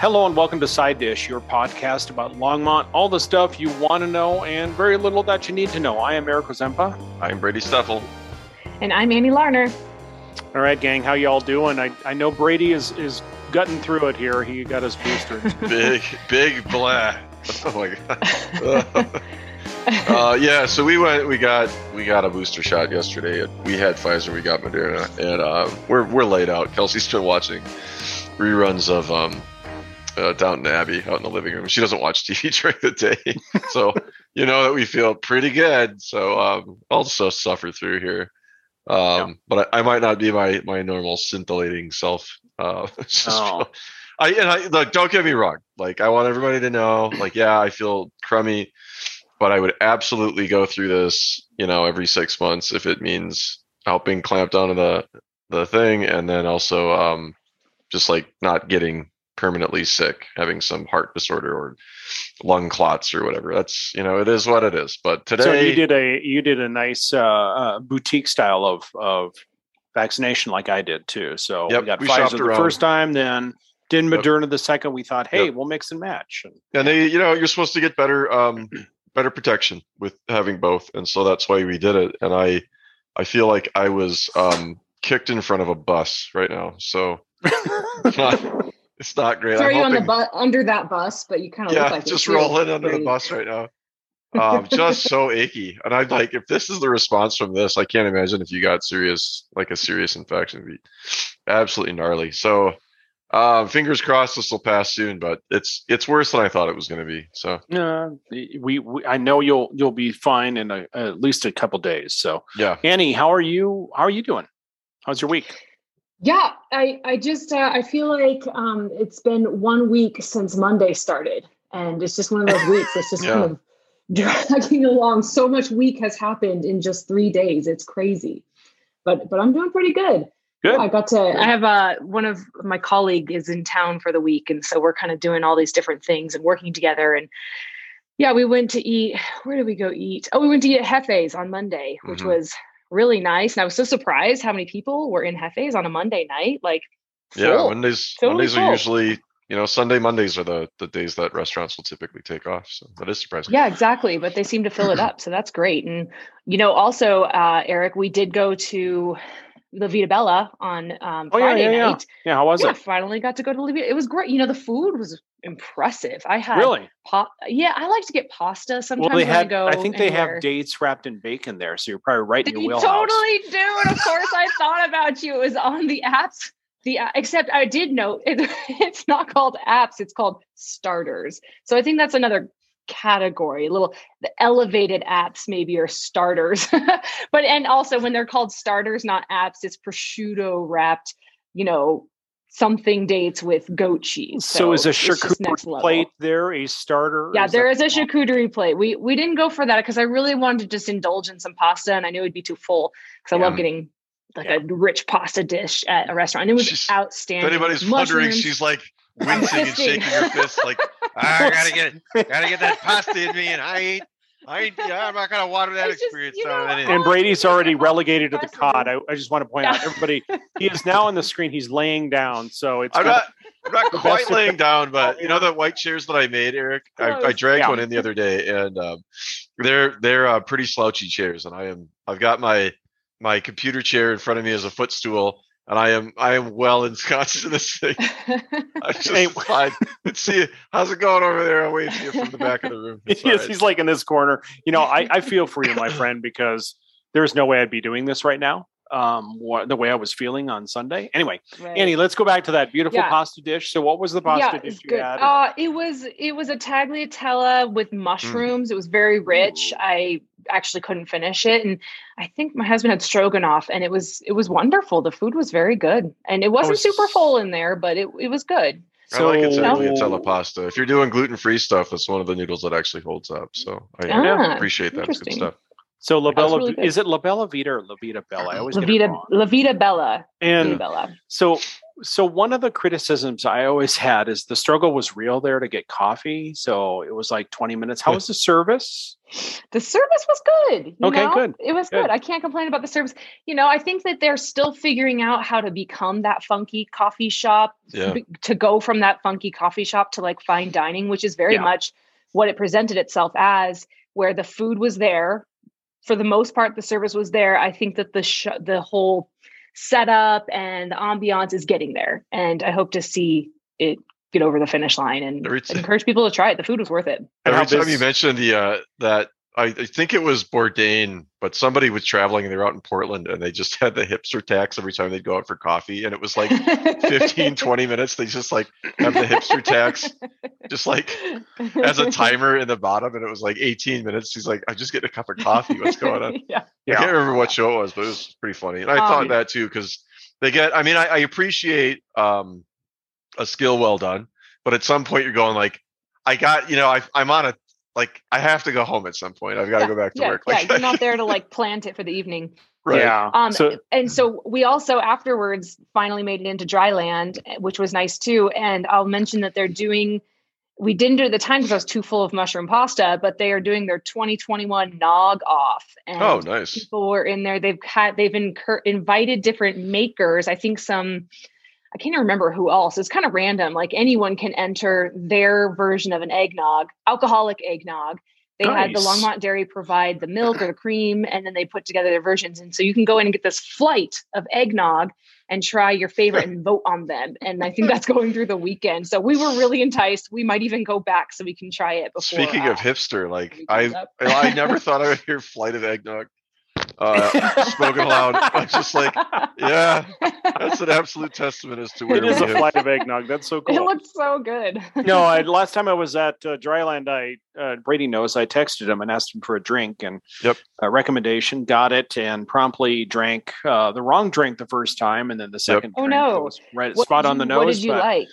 Hello and welcome to Side Dish, your podcast about Longmont, all the stuff you want to know and very little that you need to know. I am Eric Ozempa. I'm Brady Stuffle. And I'm Annie Larner. All right, gang, how y'all doing? I, I know Brady is is gutting through it here. He got his booster. big, big blah. Oh my god. uh, yeah, so we went. We got we got a booster shot yesterday. We had Pfizer. We got Moderna, and uh, we're we're laid out. Kelsey's been watching reruns of um, uh, Downton Abbey out in the living room. She doesn't watch TV during the day, so you know that we feel pretty good. So um, I'll just suffer through here. Um, yeah. But I, I, might not be my my normal scintillating self. Uh, oh. I and I look. Don't get me wrong. Like I want everybody to know. Like yeah, I feel crummy, but I would absolutely go through this. You know, every six months if it means helping clamp down on the the thing, and then also um, just like not getting permanently sick, having some heart disorder or lung clots or whatever. That's you know, it is what it is. But today, so you did a you did a nice uh, uh, boutique style of of vaccination, like I did too. So yep, we got we Pfizer the first time, then did Moderna yep. the second. We thought, hey, yep. we'll mix and match. And, and they, you know, you're supposed to get better um, better protection with having both, and so that's why we did it. And I I feel like I was um, kicked in front of a bus right now. So. not, it's not great. Sorry, you on the bus under that bus, but you kind of yeah, look like just rolling under the bus right now. um, just so achy. And I'm like, if this is the response from this, I can't imagine if you got serious, like a serious infection, be absolutely gnarly. So, um, fingers crossed this will pass soon, but it's it's worse than I thought it was going to be. So, uh, we, we, I know you'll you'll be fine in a, at least a couple days. So, yeah, Annie, how are you? How are you doing? How's your week? Yeah, I I just uh, I feel like um, it's been one week since Monday started, and it's just one of those weeks. It's just yeah. kind of dragging along. So much week has happened in just three days. It's crazy, but but I'm doing pretty good. Good. I got to. I have uh, one of my colleague is in town for the week, and so we're kind of doing all these different things and working together. And yeah, we went to eat. Where did we go eat? Oh, we went to eat at Hefe's on Monday, which mm-hmm. was really nice. And I was so surprised how many people were in Hefe's on a Monday night. Like, yeah, Mondays totally Mondays are usually you know Sunday Mondays are the the days that restaurants will typically take off. So that is surprising. Yeah, exactly. But they seem to fill it up, so that's great. And you know, also uh, Eric, we did go to La Vita Bella on um, oh, Friday yeah, yeah, night. Yeah. yeah, how was yeah, it? Finally got to go to Vita. It was great. You know, the food was impressive. I had really, pa- yeah, I like to get pasta sometimes. Well, they had. I, I think they have dates wrapped in bacon there, so you're probably right in your wheelhouse. Totally do, and of course I thought about you. It was on the apps. The except I did note it, it's not called apps; it's called starters. So I think that's another category a little the elevated apps maybe are starters but and also when they're called starters not apps it's prosciutto wrapped you know something dates with goat cheese. So, so is a charcuterie plate there a starter? Yeah, there is a charcuterie plate. We we didn't go for that because I really wanted to just indulge in some pasta, and I knew it'd be too full because I love getting like yeah. a rich pasta dish at a restaurant. And it was she's, outstanding. If anybody's Mushrooms. wondering, she's like wincing and shaking her fist, like I gotta get gotta get that pasta in me, and I ain't I yeah, I'm not gonna water that it's experience just, know, And Brady's already relegated to the cod. I, I just want to point yeah. out everybody he is now on the screen. He's laying down, so it's I'm not I'm not quite laying down, but you know the white chairs that I made, Eric. I, I dragged yeah. one in the other day, and um, they're they're uh, pretty slouchy chairs, and I am I've got my my computer chair in front of me as a footstool and I am I am well ensconced in this thing. I just hey, fine. Let's see how's it going over there. I'll wait for you from the back of the room. Yes, right. he's like in this corner. You know, I, I feel for you, my friend, because there's no way I'd be doing this right now um what the way I was feeling on Sunday. Anyway, right. Annie, let's go back to that beautiful yeah. pasta dish. So what was the pasta yeah, dish you good. had? Uh it was it was a tagliatella with mm. mushrooms. Mm. It was very rich. Ooh. I actually couldn't finish it and I think my husband had stroganoff and it was it was wonderful. The food was very good. And it wasn't was... super full in there, but it it was good. So, I like a tagliatelle pasta. If you're doing gluten free stuff, it's one of the noodles that actually holds up. So I ah, appreciate that. It's good stuff. So La Bella, really is it La Bella Vita or La Vita Bella? I always La Vita, La Vita Bella. And Bella. so, so one of the criticisms I always had is the struggle was real there to get coffee. So it was like 20 minutes. How was the service? The service was good. okay, know? good. It was good. good. I can't complain about the service. You know, I think that they're still figuring out how to become that funky coffee shop yeah. to go from that funky coffee shop to like fine dining, which is very yeah. much what it presented itself as, where the food was there for the most part, the service was there. I think that the sh- the whole setup and the ambiance is getting there, and I hope to see it get over the finish line and encourage people to try it. The food was worth it. Every time you mentioned the uh, that I, I, think it was Bourdain, but somebody was traveling and they were out in Portland and they just had the hipster tax every time they'd go out for coffee. And it was like 15, 20 minutes. They just like have the hipster tax just like as a timer in the bottom. And it was like 18 minutes. He's like, I just get a cup of coffee. What's going on? yeah. I can't remember what show it was, but it was pretty funny. And I um, thought that too, because they get, I mean, I, I appreciate um, a skill well done, but at some point you're going like, I got, you know, I, I'm on a like I have to go home at some point. I've got to yeah, go back to yeah, work. Like, yeah, you're not there to like plant it for the evening. Right. Yeah. Um, so, and so we also afterwards finally made it into Dryland, eh, which was nice too. And I'll mention that they're doing. We didn't do it at the time because I was too full of mushroom pasta, but they are doing their 2021 Nog off. And oh, nice! People were in there. They've had they've incur- invited different makers. I think some I can't even remember who else. It's kind of random. Like anyone can enter their version of an eggnog, alcoholic eggnog. They nice. had the Longmont Dairy provide the milk or the cream, and then they put together their versions. And so you can go in and get this flight of eggnog and try your favorite and vote on them. And I think that's going through the weekend. So we were really enticed. We might even go back so we can try it before. Speaking uh, of hipster, like I, I never thought I would hear flight of eggnog uh, spoken aloud. I'm just like, yeah, that's an absolute testament as to where it is a flight of eggnog. That's so cool. It looks so good. no, I, last time I was at uh, Dryland, I uh, Brady knows I texted him and asked him for a drink and yep. a recommendation. Got it and promptly drank uh, the wrong drink the first time, and then the second. Yep. Oh no! right what spot on the nose. What did you but, like?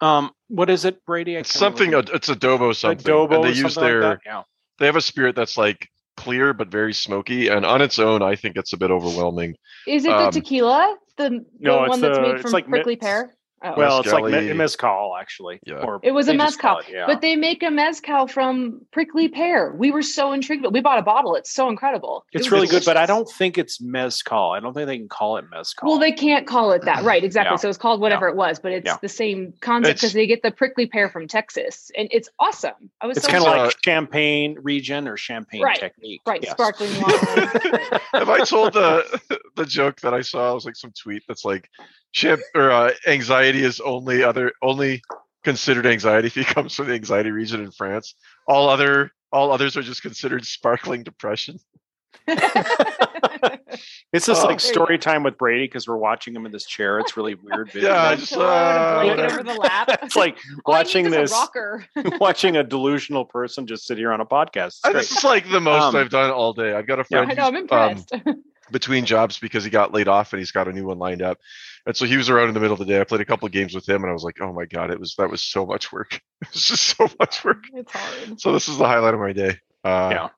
Um, what is it, Brady? It's something. It's adobo something. Adobo. And they use their. Like yeah. They have a spirit that's like clear but very smoky, and on its own, I think it's a bit overwhelming. Is it um, the tequila? The, the no, one that's the, made from like prickly pear? Oh. Well, it's like me- mezcal, actually. Yeah. Or it was a mezcal, it, yeah. but they make a mezcal from prickly pear. We were so intrigued. but We bought a bottle. It's so incredible. It's it really delicious. good, but I don't think it's mezcal. I don't think they can call it mezcal. Well, they can't call it that, right? Exactly. Yeah. So it's called whatever yeah. it was, but it's the same concept because they get the prickly pear from Texas, and it's awesome. I was. It's so kind of like champagne region or champagne right. technique, right? Yes. Sparkling wine. Have I told the the joke that I saw? Was like some tweet that's like Chip or uh, anxiety is only other only considered anxiety if he comes from the anxiety region in France. All other all others are just considered sparkling depression. it's just oh, like story time with Brady because we're watching him in this chair. It's really weird. Video. Yeah, just, uh, over the lap. it's like watching this, watching a delusional person just sit here on a podcast. This is like the most um, I've done all day. I've got a friend. Yeah, I know. I'm impressed. Um, between jobs because he got laid off and he's got a new one lined up. And so he was around in the middle of the day. I played a couple of games with him and I was like, oh my God, it was that was so much work. It was just so much work. It's hard. So this is the highlight of my day. Uh, yeah.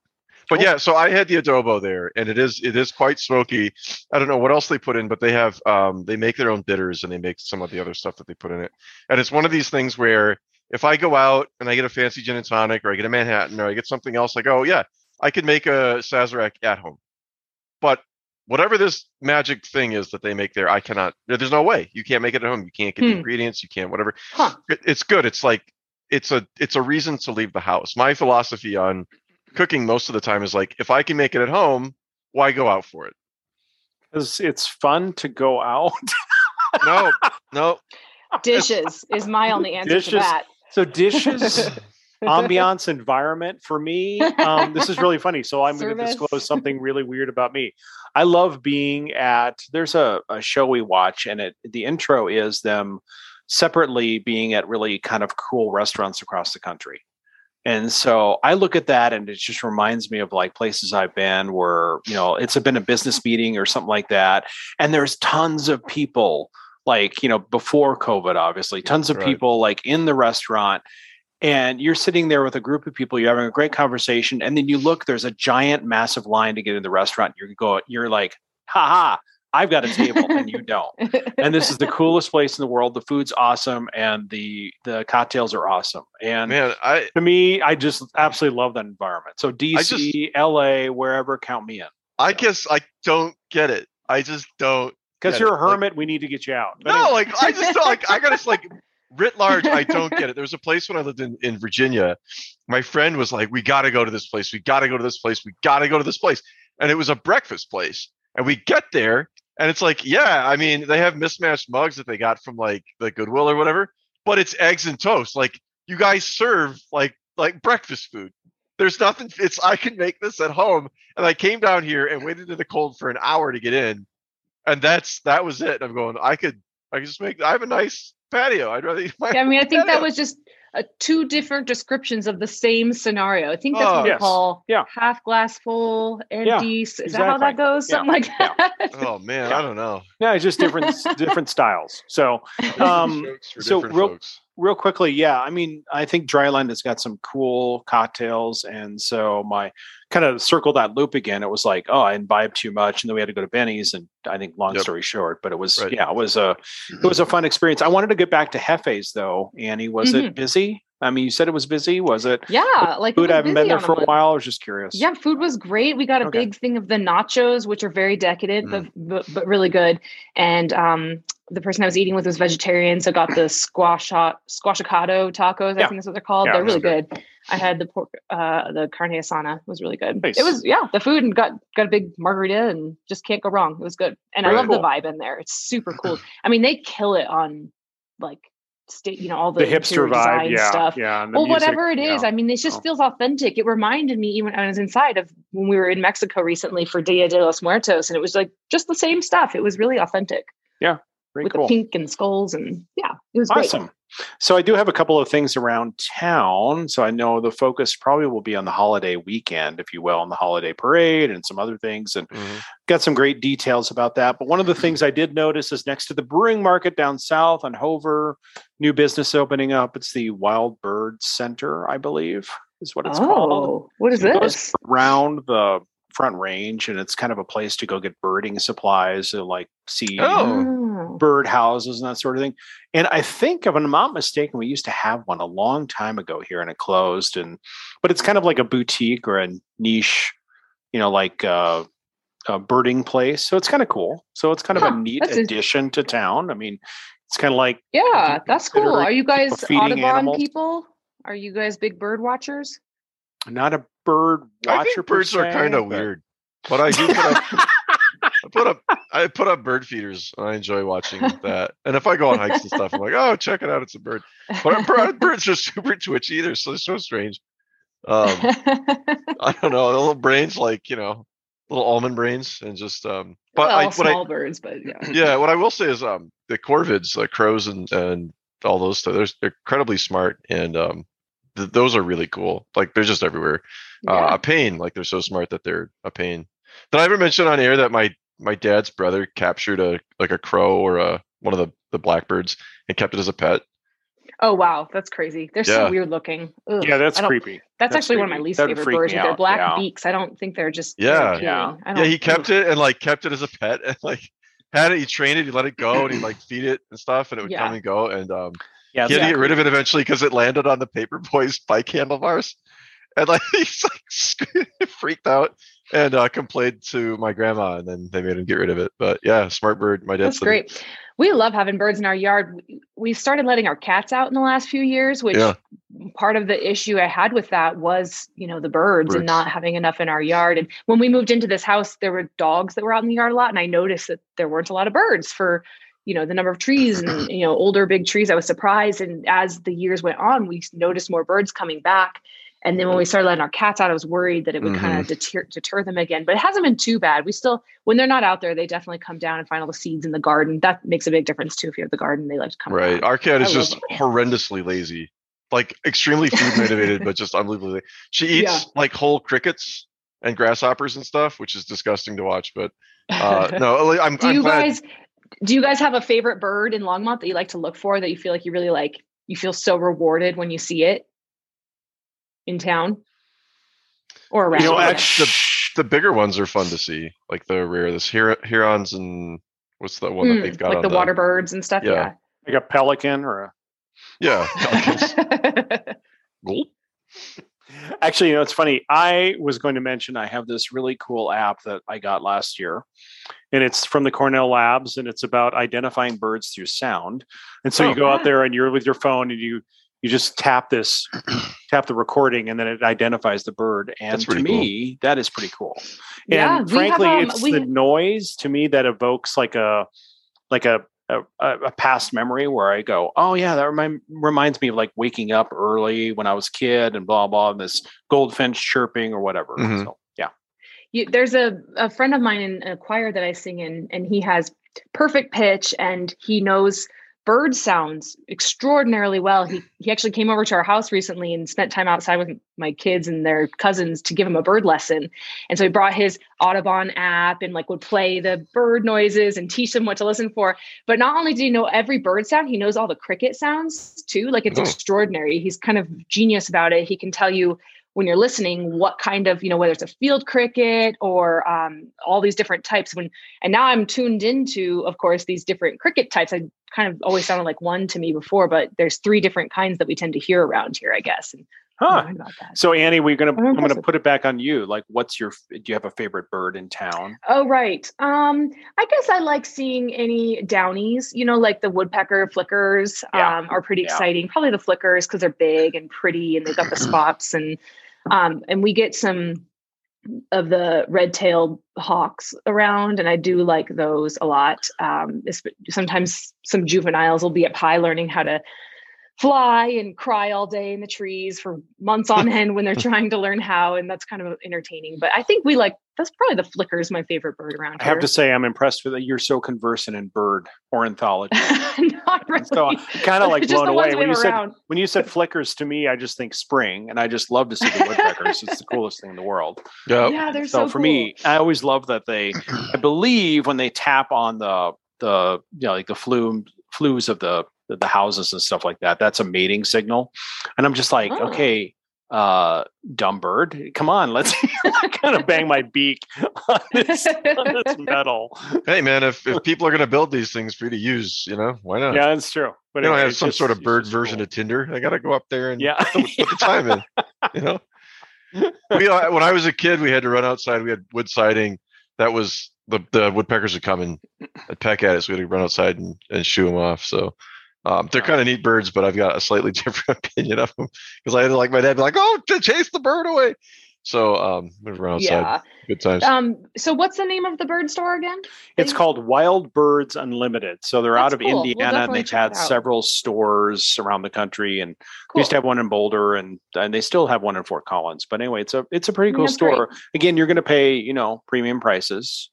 But yeah, so I had the adobo there, and it is it is quite smoky. I don't know what else they put in, but they have um, they make their own bitters and they make some of the other stuff that they put in it. And it's one of these things where if I go out and I get a fancy gin and tonic, or I get a Manhattan, or I get something else, like oh yeah, I could make a Sazerac at home. But whatever this magic thing is that they make there, I cannot. There's no way you can't make it at home. You can't get hmm. the ingredients. You can't whatever. Huh. It, it's good. It's like it's a it's a reason to leave the house. My philosophy on cooking most of the time is like if I can make it at home, why go out for it? Because it's fun to go out. no, no. Dishes is my only answer dishes, to that. So dishes ambiance environment for me um, this is really funny so i'm going to disclose something really weird about me i love being at there's a, a show we watch and it the intro is them separately being at really kind of cool restaurants across the country and so I look at that and it just reminds me of like places I've been where, you know, it's been a business meeting or something like that. And there's tons of people like, you know, before COVID, obviously, tons of right. people like in the restaurant and you're sitting there with a group of people, you're having a great conversation, and then you look, there's a giant, massive line to get in the restaurant. You're go, you're like, ha ha, I've got a table and you don't. and this is the coolest place in the world. The food's awesome and the the cocktails are awesome. And man, I to me, I just absolutely love that environment. So DC, just, LA, wherever, count me in. I guess I don't get it. I just don't. Because you're a hermit, like, we need to get you out. But no, anyway. like I just don't like I gotta like writ large, I don't get it. There was a place when I lived in, in Virginia. My friend was like, We gotta go to this place, we gotta go to this place, we gotta go to this place. And it was a breakfast place. And we get there and it's like, yeah, I mean, they have mismatched mugs that they got from like the Goodwill or whatever, but it's eggs and toast. Like you guys serve like like breakfast food. There's nothing. It's I can make this at home, and I came down here and waited in the cold for an hour to get in, and that's that was it. I'm going. I could I could just make. I have a nice patio. I'd rather eat my. Yeah, I mean, I think patio. that was just uh, two different descriptions of the same scenario. I think that's what we oh, call yeah. half glass full, empty. Yeah, Is exactly. that how that goes? Something like that. Oh man, I don't know. Yeah, it's just different different styles. So, um, so real folks. Real quickly, yeah. I mean, I think Dryland has got some cool cocktails, and so my kind of circle that loop again. It was like, oh, I imbibed too much, and then we had to go to Benny's. And I think, long yep. story short, but it was right. yeah, it was a it was a fun experience. I wanted to get back to Hefe's though. Annie, was mm-hmm. it busy? I mean, you said it was busy. Was it? Yeah, like food. I haven't been there for a while. I was just curious. Yeah, food was great. We got a okay. big thing of the nachos, which are very decadent, mm. but, but, but really good. And um, the person I was eating with was vegetarian, so got the squash hot squashicado tacos. I think that's what they're called. Yeah, they're really good. good. I had the pork, uh, the carne asada was really good. Nice. It was yeah, the food and got got a big margarita and just can't go wrong. It was good, and I love cool. the vibe in there. It's super cool. I mean, they kill it on like state, you know, all the, the hipster vibe, yeah, stuff. Yeah, well, music, whatever it is. Yeah. I mean, it just oh. feels authentic. It reminded me even when I was inside of when we were in Mexico recently for Dia de los Muertos, and it was like just the same stuff. It was really authentic. Yeah, very with cool. the pink and skulls and yeah, it was awesome. Great. So I do have a couple of things around town. So I know the focus probably will be on the holiday weekend, if you will, on the holiday parade and some other things, and mm-hmm. got some great details about that. But one of the things I did notice is next to the brewing market down south on Hover, new business opening up. It's the Wild Bird Center, I believe, is what it's oh, called. What is so this? Around the front range and it's kind of a place to go get birding supplies to like see oh. bird houses and that sort of thing. And i think if i'm not mistaken we used to have one a long time ago here and it closed and but it's kind of like a boutique or a niche you know like uh, a birding place so it's kind of cool. So it's kind of a neat addition a- to town. I mean it's kind of like yeah that's cool. are you guys audubon animals. people? Are you guys big bird watchers? Not a bird watcher. I think birds se, are kind of weird, but I do put up. I put up I put up bird feeders. I enjoy watching that. And if I go on hikes and stuff, I'm like, oh, check it out, it's a bird. But birds are super twitchy. They're so so strange. Um, I don't know, little brains like you know, little almond brains, and just um. But well, I, small I, birds, but yeah. Yeah, what I will say is um, the corvids, like crows and and all those stuff, they're, they're incredibly smart, and um, th- those are really cool. Like they're just everywhere. Uh, yeah. Uh, a pain. Like they're so smart that they're a pain. Did I ever mention on air that my my dad's brother captured a like a crow or a one of the the blackbirds and kept it as a pet? Oh wow, that's crazy. They're yeah. so weird looking. Ugh, yeah, that's creepy. That's, that's actually creepy. one of my least That'd favorite birds. They're black yeah. beaks. I don't think they're just yeah, yeah. yeah. He kept it and like kept it as a pet and like had it. He trained it. He let it go and he like feed it and stuff, and it would come and go. And um, yeah, he had to get rid of it eventually because it landed on the paper boy's bike handlebars, and like he's like freaked out and uh, complained to my grandma, and then they made him get rid of it. But yeah, smart bird. My dad's great. We love having birds in our yard. We started letting our cats out in the last few years, which yeah. part of the issue I had with that was, you know, the birds, birds, and not having enough in our yard. And when we moved into this house, there were dogs that were out in the yard a lot, and I noticed that there weren't a lot of birds for you know the number of trees and you know older big trees i was surprised. And as the years went on we noticed more birds coming back. And then when we started letting our cats out i was worried that it would mm-hmm. kind of deter, deter them again. But it hasn't been too bad. We still when they're not out there they definitely come down and find all the seeds in the garden. That makes a big difference too if you have the garden they like to come right. Our cat is just horrendously lazy. Like extremely food motivated but just unbelievably she eats yeah. like whole crickets and grasshoppers and stuff which is disgusting to watch but uh no i'm, do I'm you glad. guys do you guys have a favorite bird in Longmont that you like to look for that you feel like you really like? You feel so rewarded when you see it. in town or around. You know, actually, the, the bigger ones are fun to see, like the rare, this Herons and what's the one that they've hmm, got like the, the water birds and stuff. Yeah. yeah. like a pelican or a yeah. Actually, you know, it's funny. I was going to mention I have this really cool app that I got last year, and it's from the Cornell Labs, and it's about identifying birds through sound. And so oh, you go out there and you're with your phone and you you just tap this, tap the recording, and then it identifies the bird. And to me, cool. that is pretty cool. Yeah, and frankly, have, um, it's we... the noise to me that evokes like a like a a, a, past memory where I go, oh yeah, that remind, reminds me of like waking up early when I was a kid and blah blah. and This goldfinch chirping or whatever. Mm-hmm. So yeah, you, there's a a friend of mine in a choir that I sing in, and he has perfect pitch, and he knows bird sounds extraordinarily well. He he actually came over to our house recently and spent time outside with my kids and their cousins to give him a bird lesson. And so he brought his Audubon app and like would play the bird noises and teach them what to listen for. But not only did he know every bird sound, he knows all the cricket sounds too. Like it's oh. extraordinary. He's kind of genius about it. He can tell you when you're listening what kind of you know whether it's a field cricket or um, all these different types when and now i'm tuned into of course these different cricket types. I kind of always sounded like one to me before but there's three different kinds that we tend to hear around here i guess and Huh. So Annie, we're gonna I'm gonna put it back on you. Like, what's your? Do you have a favorite bird in town? Oh right. Um, I guess I like seeing any downies. You know, like the woodpecker flickers. Yeah. Um, are pretty yeah. exciting. Probably the flickers because they're big and pretty and they've got the spots and um, and we get some of the red-tailed hawks around and i do like those a lot um, sometimes some juveniles will be up high learning how to fly and cry all day in the trees for months on end when they're trying to learn how and that's kind of entertaining. But i think we like that's probably the flicker is my favorite bird around here. i have to say i'm impressed with that you're so conversant in bird ornithology. Not really so kind of like blown away. when you said when you said flickers to me i just think spring and i just love to see the woodpeckers. It's the coolest thing in the world. Yep. yeah they're so, so for cool. me i always love that they i believe when they tap on the the you know like the flume flues of the the houses and stuff like that. That's a mating signal. And I'm just like, oh. okay, uh, dumb bird, come on, let's kind of bang my beak on this, on this metal. Hey man, if, if people are going to build these things for you to use, you know, why not? Yeah, that's true. But you anyway, don't have some just, sort of bird version cool. of Tinder. I got to go up there and yeah. put, put the time in, you know? we, uh, when I was a kid, we had to run outside. We had wood siding. That was the, the woodpeckers would come and peck at us. We had to run outside and, and shoo them off. So um, they're kind of neat birds, but I've got a slightly different opinion of them because I had like my dad be like, "Oh, to chase the bird away." So um, we run outside. Yeah. Good times. Um, so what's the name of the bird store again? It's called Wild Birds Unlimited. So they're That's out of cool. Indiana we'll and they've had several stores around the country. And cool. we used to have one in Boulder and and they still have one in Fort Collins. But anyway, it's a it's a pretty cool That's store. Great. Again, you're gonna pay, you know, premium prices.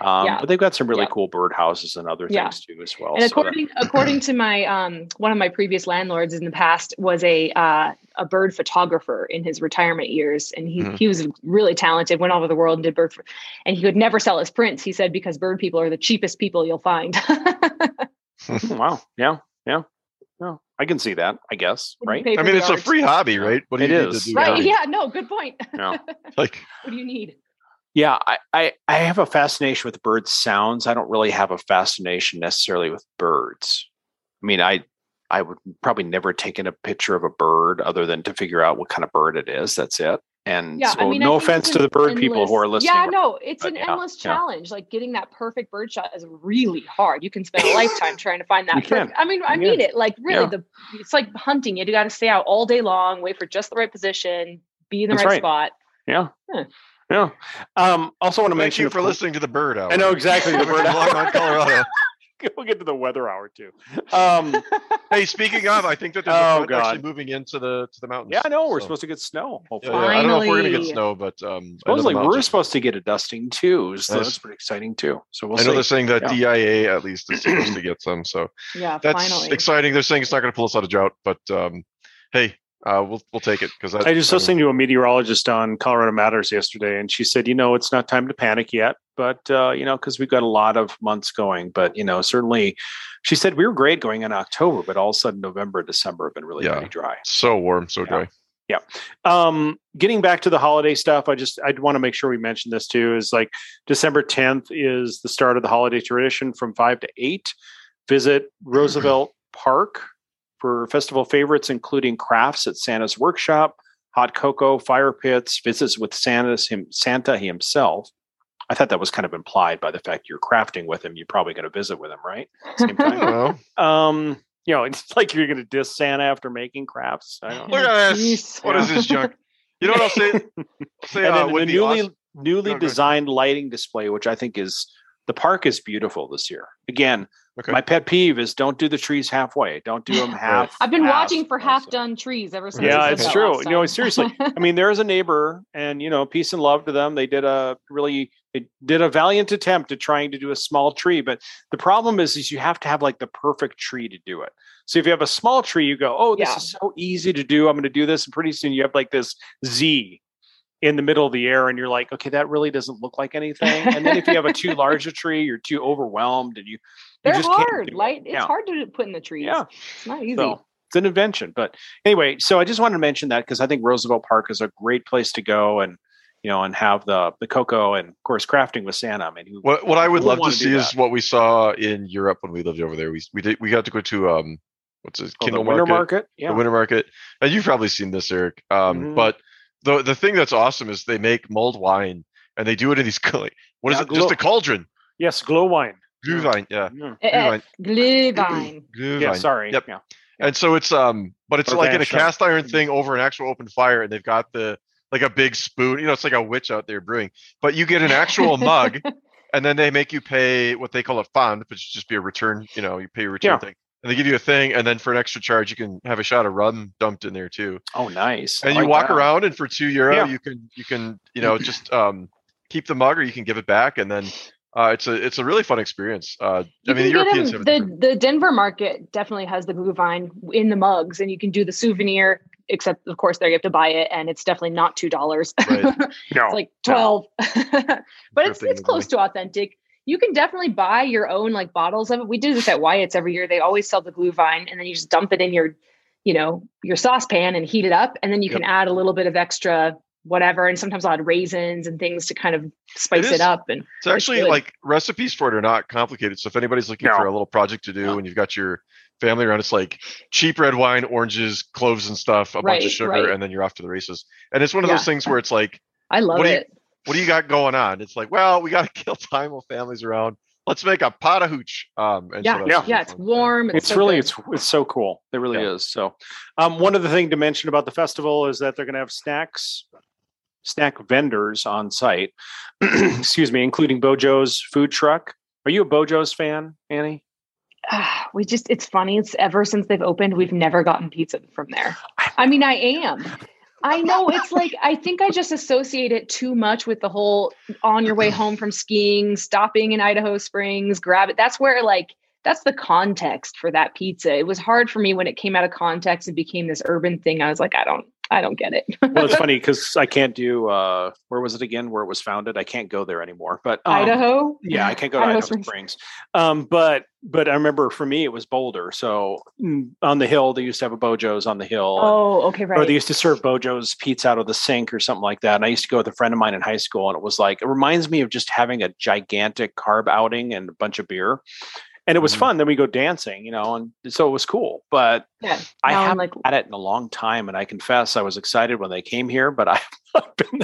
Um, yeah. But they've got some really yeah. cool bird houses and other yeah. things too as well. And according so according to my um, one of my previous landlords in the past was a uh, a bird photographer in his retirement years, and he mm-hmm. he was really talented. Went all over the world and did bird, and he could never sell his prints. He said because bird people are the cheapest people you'll find. wow! Yeah, yeah. No, I can see that. I guess, right? I mean, it's art? a free hobby, right? What do it you is. need to do? Right? Yeah. No. Good point. Yeah. like, what do you need? Yeah, I, I, I have a fascination with bird sounds. I don't really have a fascination necessarily with birds. I mean, I I would probably never taken a picture of a bird other than to figure out what kind of bird it is. That's it. And yeah, so, I mean, no offense to the bird endless, people who are listening. Yeah, no, it's an yeah, endless challenge. Yeah. Like getting that perfect bird shot is really hard. You can spend a lifetime trying to find that. Perfect, I mean, I mean it. Like really, the it's like hunting. You got to stay out all day long, wait for just the right position, be in the right, right, spot. Yeah. Yeah. Um, also want to Thank mention you for listening to the bird hour. I know exactly the bird hour. Colorado. we'll get to the weather hour too. Um, hey, speaking of, I think that there's oh, a actually moving into the to the mountains. Yeah, I know we're so. supposed to get snow. Hopefully, yeah, yeah. I don't know if we're gonna get snow, but um, supposedly we're supposed to get a dusting too. So nice. that's pretty exciting too. So we'll. I know they're saying that yeah. DIA at least is supposed to get some. So yeah, that's finally. exciting. They're saying it's not going to pull us out of drought, but um, hey, uh, we'll we'll take it because I just listened to a meteorologist on Colorado Matters yesterday, and she said, you know, it's not time to panic yet, but uh, you know, because we've got a lot of months going, but you know, certainly, she said we were great going in October, but all of a sudden November, December have been really yeah. pretty dry. So warm, so yeah. dry. Yeah. Um, getting back to the holiday stuff, I just I want to make sure we mention this too. Is like December 10th is the start of the holiday tradition from five to eight. Visit Roosevelt Park for festival favorites, including crafts at Santa's workshop, hot cocoa, fire pits, visits with Santa's him, Santa himself. I thought that was kind of implied by the fact you're crafting with him. You're probably going to visit with him, right? Same time. um, you know, it's like you're going to diss Santa after making crafts. I don't Look at this. What yeah. is this junk? You know what I'll say? say and uh, the newly awesome. newly no, designed lighting display, which I think is the park is beautiful this year. Again, okay. my pet peeve is don't do the trees halfway. Don't do them half. I've been half watching for half done trees ever since. Yeah, it's true. You know, seriously. I mean, there is a neighbor, and you know, peace and love to them. They did a really they did a valiant attempt at trying to do a small tree, but the problem is, is you have to have like the perfect tree to do it. So if you have a small tree, you go, oh, this yeah. is so easy to do. I'm going to do this, and pretty soon you have like this Z in the middle of the air, and you're like, okay, that really doesn't look like anything. And then if you have a too large a tree, you're too overwhelmed, and you they're hard. Light, it's yeah. hard to put in the trees. Yeah, it's not easy. So, it's an invention, but anyway. So I just wanted to mention that because I think Roosevelt Park is a great place to go, and you know, and have the the cocoa and of course crafting with Santa. I mean, who, what what I would love to see is what we saw in Europe when we lived over there. We we did we got to go to um what's it oh, Kindle Winter Market, Market, yeah, the Winter Market, and you've probably seen this, Eric. Um, mm-hmm. but the the thing that's awesome is they make mulled wine and they do it in these what is yeah, it? Glow. Just a cauldron. Yes, glow wine. Glühwein, yeah. yeah. Glühwein. Glühwein. Yeah, sorry. Yep. Yeah. And so it's um, but it's or like in a cast iron thing over an actual open fire, and they've got the like a big spoon. You know, it's like a witch out there brewing. But you get an actual mug, and then they make you pay what they call a Pfand, which is just be a return. You know, you pay a return yeah. thing, and they give you a thing, and then for an extra charge, you can have a shot of rum dumped in there too. Oh, nice! And you walk that. around, and for two euro, yeah. you can you can you know just um keep the mug, or you can give it back, and then uh, it's a it's a really fun experience. Uh, I mean, the Europeans have the the Denver market definitely has the Glühwein in the mugs, and you can do the souvenir. Except, of course, there you have to buy it, and it's definitely not two dollars. Right. no, it's like twelve, but it's it's close to authentic. You can definitely buy your own like bottles of it. We do this at Wyatt's every year. They always sell the Glühwein, and then you just dump it in your, you know, your saucepan and heat it up, and then you yep. can add a little bit of extra whatever. And sometimes I'll add raisins and things to kind of spice it, it up. And it's actually it's like recipes for it are not complicated. So if anybody's looking no. for a little project to do no. and you've got your family around, it's like cheap red wine, oranges, cloves and stuff, a right, bunch of sugar, right. and then you're off to the races. And it's one of yeah. those things where it's like, I love what it. You, what do you got going on? It's like, well, we got to kill time while families around. Let's make a pot of hooch. Um, yeah, so yeah, yeah. It's warm. It's, it's so really, good. it's it's so cool. It really yeah. is. So, um, one other thing to mention about the festival is that they're going to have snacks snack vendors on site. Excuse me, including Beau Jo's food truck. Are you a Beau Jo's fan, Annie? Uh, we just it's funny it's ever since they've opened we've never gotten pizza from there i mean i am i know it's like i think i just associate it too much with the whole on your way home from skiing stopping in idaho springs grab it that's where like that's the context for that pizza it was hard for me when it came out of context and became this urban thing i was like i don't I don't get it. well, it's funny because I can't do uh where was it again? Where it was founded? I can't go there anymore. But um, Idaho. Yeah, I can't go to Idaho, Idaho Springs. Springs. Um, but but I remember for me it was Boulder. So mm, on the hill they used to have a Beau Jo's on the hill. Oh, okay, right. Or they used to serve Beau Jo's pizza out of the sink or something like that. And I used to go with a friend of mine in high school, and it was like it reminds me of just having a gigantic carb outing and a bunch of beer and it was mm-hmm. fun. Then we go dancing, you know, and so it was cool. But yeah, I haven't like, had it in a long time, and I confess I was excited when they came here, but I.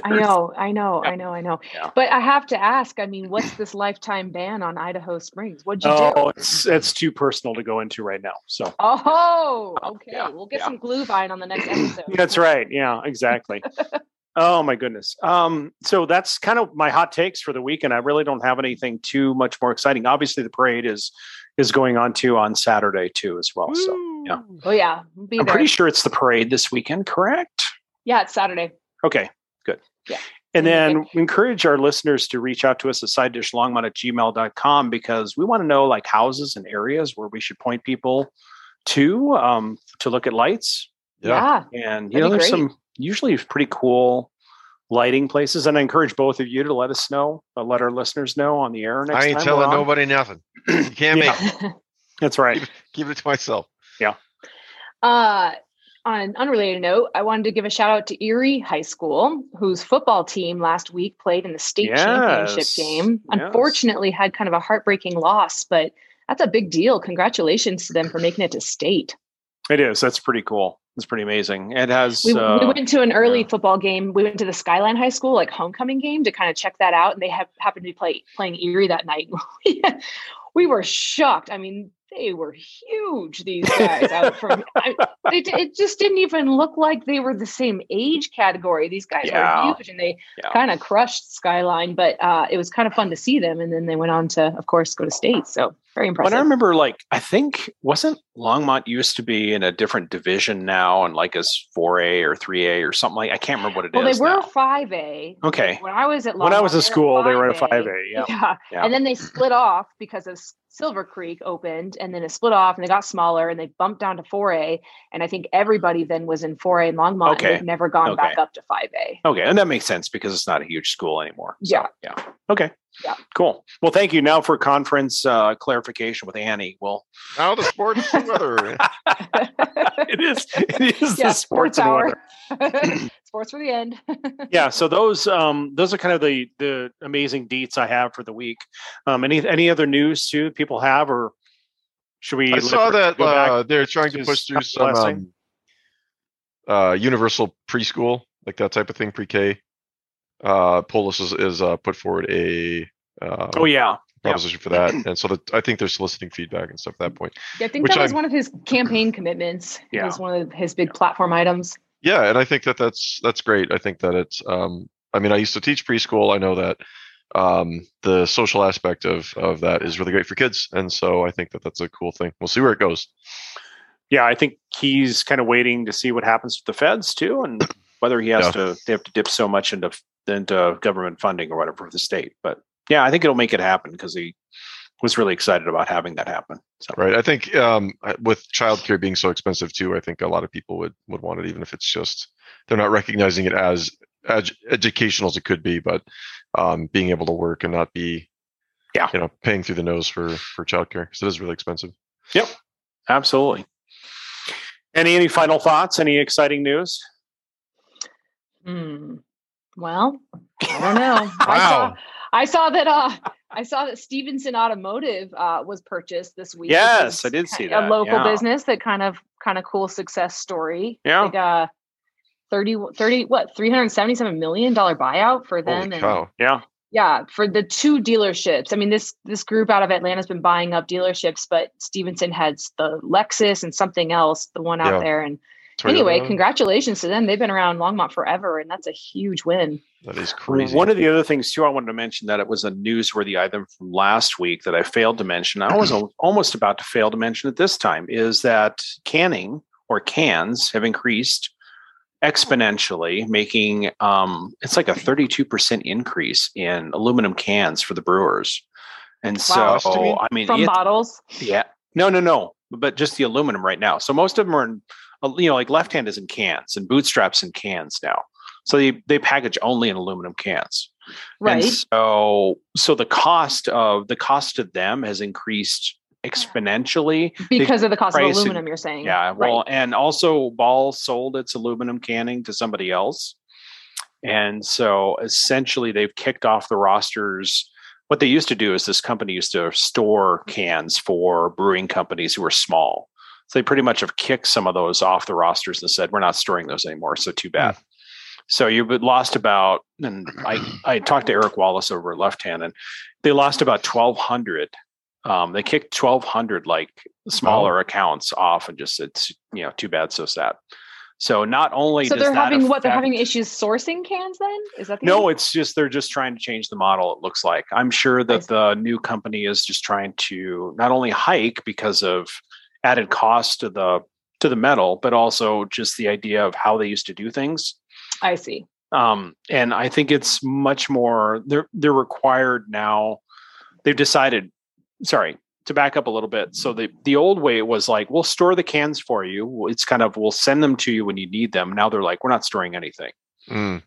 I know, I know, yeah. I know, I know. Yeah. But I have to ask. I mean, what's this lifetime ban on Idaho Springs? What'd you oh, do? Oh, it's it's too personal to go into right now. So. Oh, okay. Yeah, we'll get some Glühwein on the next episode. That's right. Yeah, exactly. Oh my goodness. Um, so that's kind of my hot takes for the week, and I really don't have anything too much more exciting. Obviously, the parade is is going on too on Saturday too as well. So yeah. Oh yeah. I'm there. pretty sure it's the parade this weekend, correct? Yeah, it's Saturday. Okay, good. Yeah. And then we encourage our listeners to reach out to us at side dish longmont at gmail.com because we want to know like houses and areas where we should point people to um, to look at lights. Yeah. And you know, there's great. some usually pretty cool lighting places. And I encourage both of you to let us know, uh, let our listeners know on the air next I ain't telling nobody nothing. You can't make That's right. Keep, keep, it to myself. Yeah. Uh, on an unrelated note, I wanted to give a shout out to Erie High School, whose football team last week played in the state yes. championship game. Yes. Unfortunately, had kind of a heartbreaking loss, but that's a big deal. Congratulations to them for making it to state. It is. That's pretty cool. It's pretty amazing. It has. We, uh, we went to an early yeah. football game. We went to the Skyline High School like homecoming game to kind of check that out, and they have happened to be play, playing Erie that night. we were shocked. I mean, they were huge. These guys out from I, it, it, just didn't even look like they were the same age category. These guys yeah. were huge, and they yeah. kind of crushed Skyline. But uh, it was kind of fun to see them, and then they went on to, of course, go to state. So very impressive. But I remember, like, I think wasn't Longmont used to be in a different division now, and like as four A or three A or something like. I can't remember what it well, is. well, they were five A. Okay. When I was at Longmont, when I was in school, they were at five A. Yeah. yeah. yeah. And then they split off because of Silver Creek opened and then it split off and they got smaller and they bumped down to 4A. And I think everybody then was in 4A in Longmont. Okay. they've never gone okay. back up to 5A. Okay. And that makes sense because it's not a huge school anymore. So, yeah. Yeah. Okay. Yeah. Cool. Well, thank you. Now for conference uh, clarification with Annie. Well, now the sports weather. it is. It is yeah, the sports, sports hour. sports for the end. yeah. So those um those are kind of the the amazing deets I have for the week. Um, any any other news too people have or should we? I saw that uh, they're trying to push through some um, uh, universal preschool, like that type of thing, pre-K uh, Polis is, is uh, put forward a uh, oh yeah proposition yeah. for that, and so I think they're soliciting feedback and stuff at that point. Yeah, I think that was I'm, one of his campaign commitments. Yeah, it was one of his big platform items. Yeah, and I think that that's that's great. I think that it's. Um, I mean, I used to teach preschool. I know that um, the social aspect of of that is really great for kids, and so I think that that's a cool thing. We'll see where it goes. Yeah, I think he's kind of waiting to see what happens with the feds too, and whether he has yeah. to they have to dip so much into into government funding or whatever for the state. But yeah, I think it'll make it happen because he was really excited about having that happen. So. Right. I think um, with childcare being so expensive too, I think a lot of people would would want it, even if it's just they're not recognizing it as ed- educational as it could be, but um, being able to work and not be, yeah, you know, paying through the nose for for childcare because it is really expensive. Yep, absolutely. Any any final thoughts? Any exciting news? Hmm. Well, I don't know. wow. I saw, I saw that. Uh, I saw that Stevinson Automotive uh, was purchased this week. Yes, I did see that. A local yeah. business that kind of kind of cool success story. Yeah. Like, uh, 30, 30 what 377 million dollar buyout for them Holy and cow. yeah yeah for the two dealerships i mean this this group out of atlanta has been buying up dealerships but stevinson has the lexus and something else the one out yeah. there and Toyota. Anyway, congratulations to them. They've been around Longmont forever, and that's a huge win. That is crazy. One of the other things too, I wanted to mention that it was a newsworthy item from last week that I failed to mention. I was almost about to fail to mention it this time. Is that canning or cans have increased exponentially, making um, it's like a thirty-two percent increase in aluminum cans for the brewers. And wow. so, I mean, from it, bottles. Yeah. No, no, no. But just the aluminum right now. So most of them are in you know, like left hand is in cans and bootstraps in cans now. So they, they package only in aluminum cans. Right. And so so the cost of the cost of them has increased exponentially because of the cost of aluminum. You're saying, yeah. Well, right. and also Ball sold its aluminum canning to somebody else, and so essentially they've kicked off the rosters. What they used to do is this company used to store cans for brewing companies who were small. So they pretty much have kicked some of those off the rosters and said, we're not storing those anymore. So too bad. Mm. So you lost about, and I, I talked to Eric Wallace over at Left Hand, and they lost about 1,200. Um, they kicked 1,200 like smaller oh. accounts off and just it's you know too bad, so sad. So not only so they're having affect, what they're having issues sourcing cans. Then is that the no? It's just they're just trying to change the model. It looks like I'm sure that the new company is just trying to not only hike because of added cost to the to the metal, but also just the idea of how they used to do things. I see. Um, and I think it's much more they're they're required now. They've decided. Sorry, to back up a little bit. So the the old way was like we'll store the cans for you. It's kind of we'll send them to you when you need them. Now they're like we're not storing anything. Mm.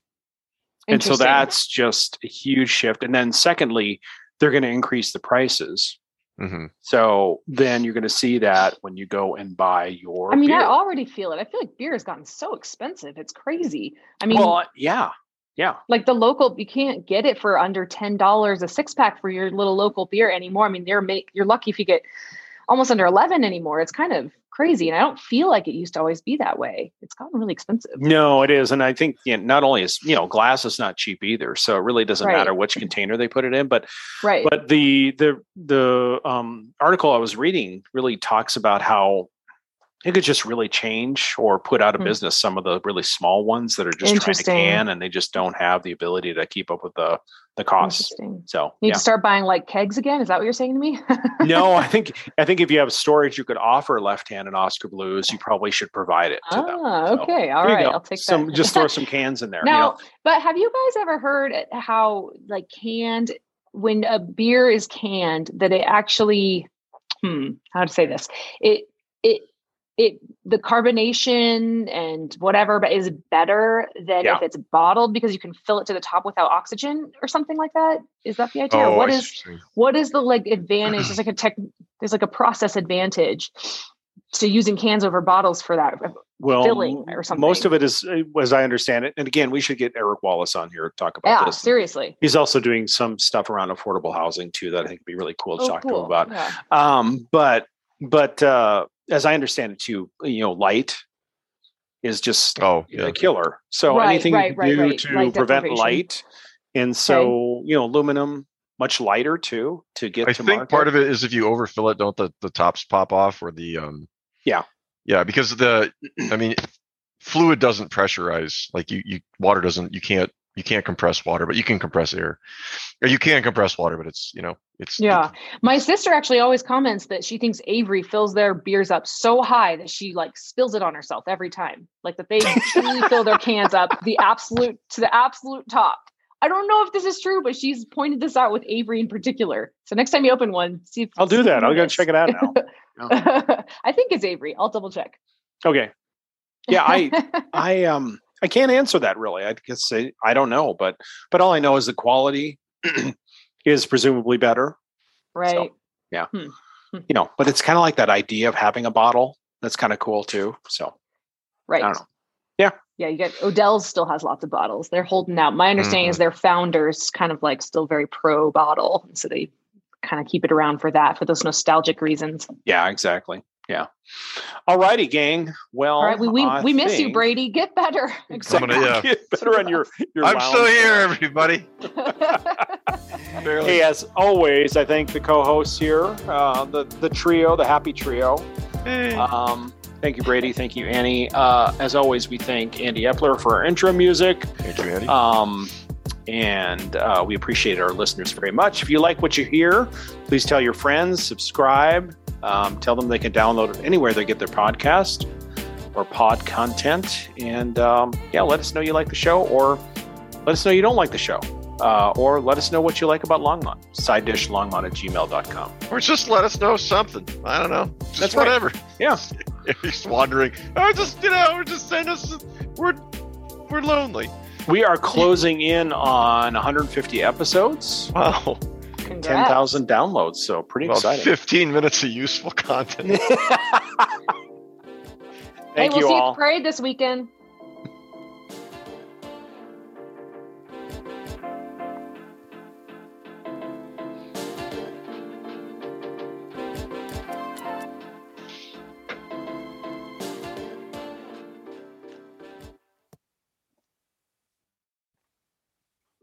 And so that's just a huge shift. And then secondly, they're going to increase the prices Mm-hmm. So then you're going to see that when you go and buy your. I mean, beer. I already feel it. I feel like beer has gotten so expensive. It's crazy. I mean, well, yeah, yeah. Like the local, you can't get it for under ten dollars a six pack for your little local beer anymore. I mean, they're make you're lucky if you get almost under 11 anymore. It's kind of crazy. And I don't feel like it used to always be that way. It's gotten really expensive. No, it is. And I think you know, not only is, you know, glass is not cheap either. So it really doesn't right. matter which container they put it in. But right. But the the the um, article I was reading really talks about how it could just really change or put out of mm-hmm. business some of the really small ones that are just trying to can and they just don't have the ability to keep up with the the costs. So need yeah. to start buying like kegs again. Is that what you're saying to me? no, I think I think if you have storage you could offer left hand and Oskar Blues, you probably should provide it to ah, them. okay. All right. I'll take some that. just throw some cans in there. Now, you know? but have you guys ever heard how like canned when a beer is canned that it actually hmm how to say this it it it the carbonation and whatever but is better than yeah. if it's bottled because you can fill it to the top without oxygen or something like that is that the idea oh, what is what is the like advantage there's like a tech there's like a process advantage to using cans over bottles for that uh, well, filling or something. Most of it is, uh, as I understand it, and again, we should get Eric Wallace on here to talk about yeah, this. Seriously, he's also doing some stuff around affordable housing too that I think would be really cool to oh, talk cool. to him about. Yeah. Um, but but uh, as I understand it too, you know, light is just oh, yeah. a killer. So right, anything right, you do right, to light prevent light, and so okay. you know, aluminum much lighter too to get. I to think market. part of it is if you overfill it, don't the the tops pop off or the um. Yeah. Yeah, because the, I mean, fluid doesn't pressurize like you you water doesn't you can't you can't compress water, but you can compress air. Or you can compress water, but it's, you know, it's Yeah. My sister actually always comments that she thinks Avery fills their beers up so high that she like spills it on herself every time. Like that they truly fill their cans up the absolute to the absolute top. I don't know if this is true, but she's pointed this out with Avery in particular. So next time you open one, see if I'll do that. I'll go check it out now. I think it's Avery. I'll double check. Okay. Yeah, I I um I can't answer that really. I guess I, I don't know, but but all I know is the quality is presumably better. Right. So, yeah. Hmm. hmm. You know, but it's kind of like that idea of having a bottle. That's kind of cool too. So. Right. I don't know. Yeah. Yeah, you get Odell's still has lots of bottles. They're holding out. My understanding mm-hmm. is their founders kind of like still very pro bottle, so they kind of keep it around for that for those nostalgic reasons. Yeah, exactly. Yeah. All righty, gang. Well, all right, we we, we miss you, Brady. Get better. Exactly. Gonna, yeah. Get better on your. your I'm still here, everybody. hey, as always, I thank the co-hosts here, uh, the the trio, the happy trio. Hey. Um, thank you, Brady. Thank you, Annie. Uh, as always, we thank Andy Epler for our intro music. Thank you, Andy. Um, and uh, we appreciate our listeners very much. If you like what you hear, please tell your friends, subscribe, um, tell them they can download it anywhere they get their podcast or pod content. And um, yeah, let us know you like the show or let us know you don't like the show. Uh, or let us know what you like about Longmont. Side dish longmont at gmail.com. Or just let us know something. I don't know. Just That's whatever. Right. Yeah. if you're wondering, oh, just, you know, we're just saying us, we're, we're lonely. We are closing in on 150 episodes. Wow. 10,000 downloads. So pretty well, exciting. 15 minutes of useful content. Thank hey, we'll you see all. you parade this weekend.